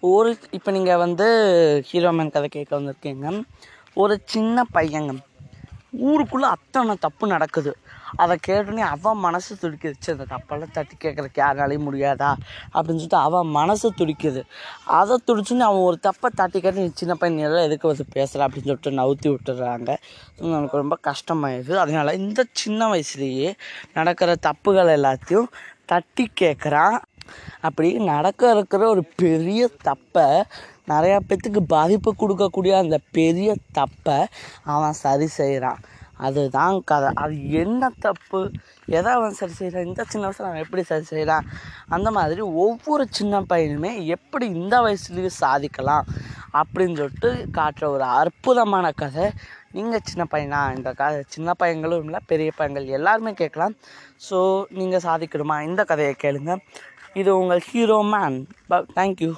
ஒரு இப்போ நீங்கள் வந்து ஹீரோ மேன் கதை கேட்க வந்திருக்கீங்க. ஒரு சின்ன பையங்க. ஊருக்குள்ளே அத்தனை தப்பு நடக்குது. அதை கேட்டோன்னே அவன் மனசு துடிக்குது. அந்த தப்பெல்லாம் தட்டி கேட்குறக்கு யாராலையும் முடியாதா? அப்படின்னு சொல்லிட்டு அவன் மனசு துடிக்குது. அதை துடிச்சுன்னு அவன் ஒரு தப்பை தட்டி கேட்டு நீ சின்ன பையன் எல்லாம் எதுக்கு வந்து பேசுகிற அப்படின்னு சொல்லிட்டு நவுத்தி விட்டுறாங்க. எனக்கு ரொம்ப கஷ்டமாயிடுது. அதனால இந்த சின்ன வயசுலேயே நடக்கிற தப்புகள் எல்லாத்தையும் தட்டி கேட்குறான். அப்படி நடக்க இருக்கிற ஒரு பெரிய தப்பை நிறையா பேர்த்துக்கு பாதிப்பு கொடுக்கக்கூடிய அந்த பெரிய தப்பை அவன் சரி செய்கிறான் அதுதான் கதை. அது என்ன தப்பு? எதை அவன் சரி செய்கிறான் இந்த சின்ன வயசில் அவன் எப்படி சரி செய்கிறான் அந்த மாதிரி ஒவ்வொரு சின்ன பையனுமே எப்படி இந்த வயசுலேயும் சாதிக்கலாம் அப்படின்னு சொல்லிட்டு காட்டுற ஒரு அற்புதமான கதை. நீங்கள் சின்ன பையனா? இந்த கதை. சின்ன பையங்களும் இல்லை பெரிய பையங்கள் எல்லாருமே கேட்கலாம். ஸோ நீங்கள் சாதிக்கணுமா? இந்த கதையை கேளுங்க. இது உங்கள் ஹீரோ மேன். ப தேங்க்யூ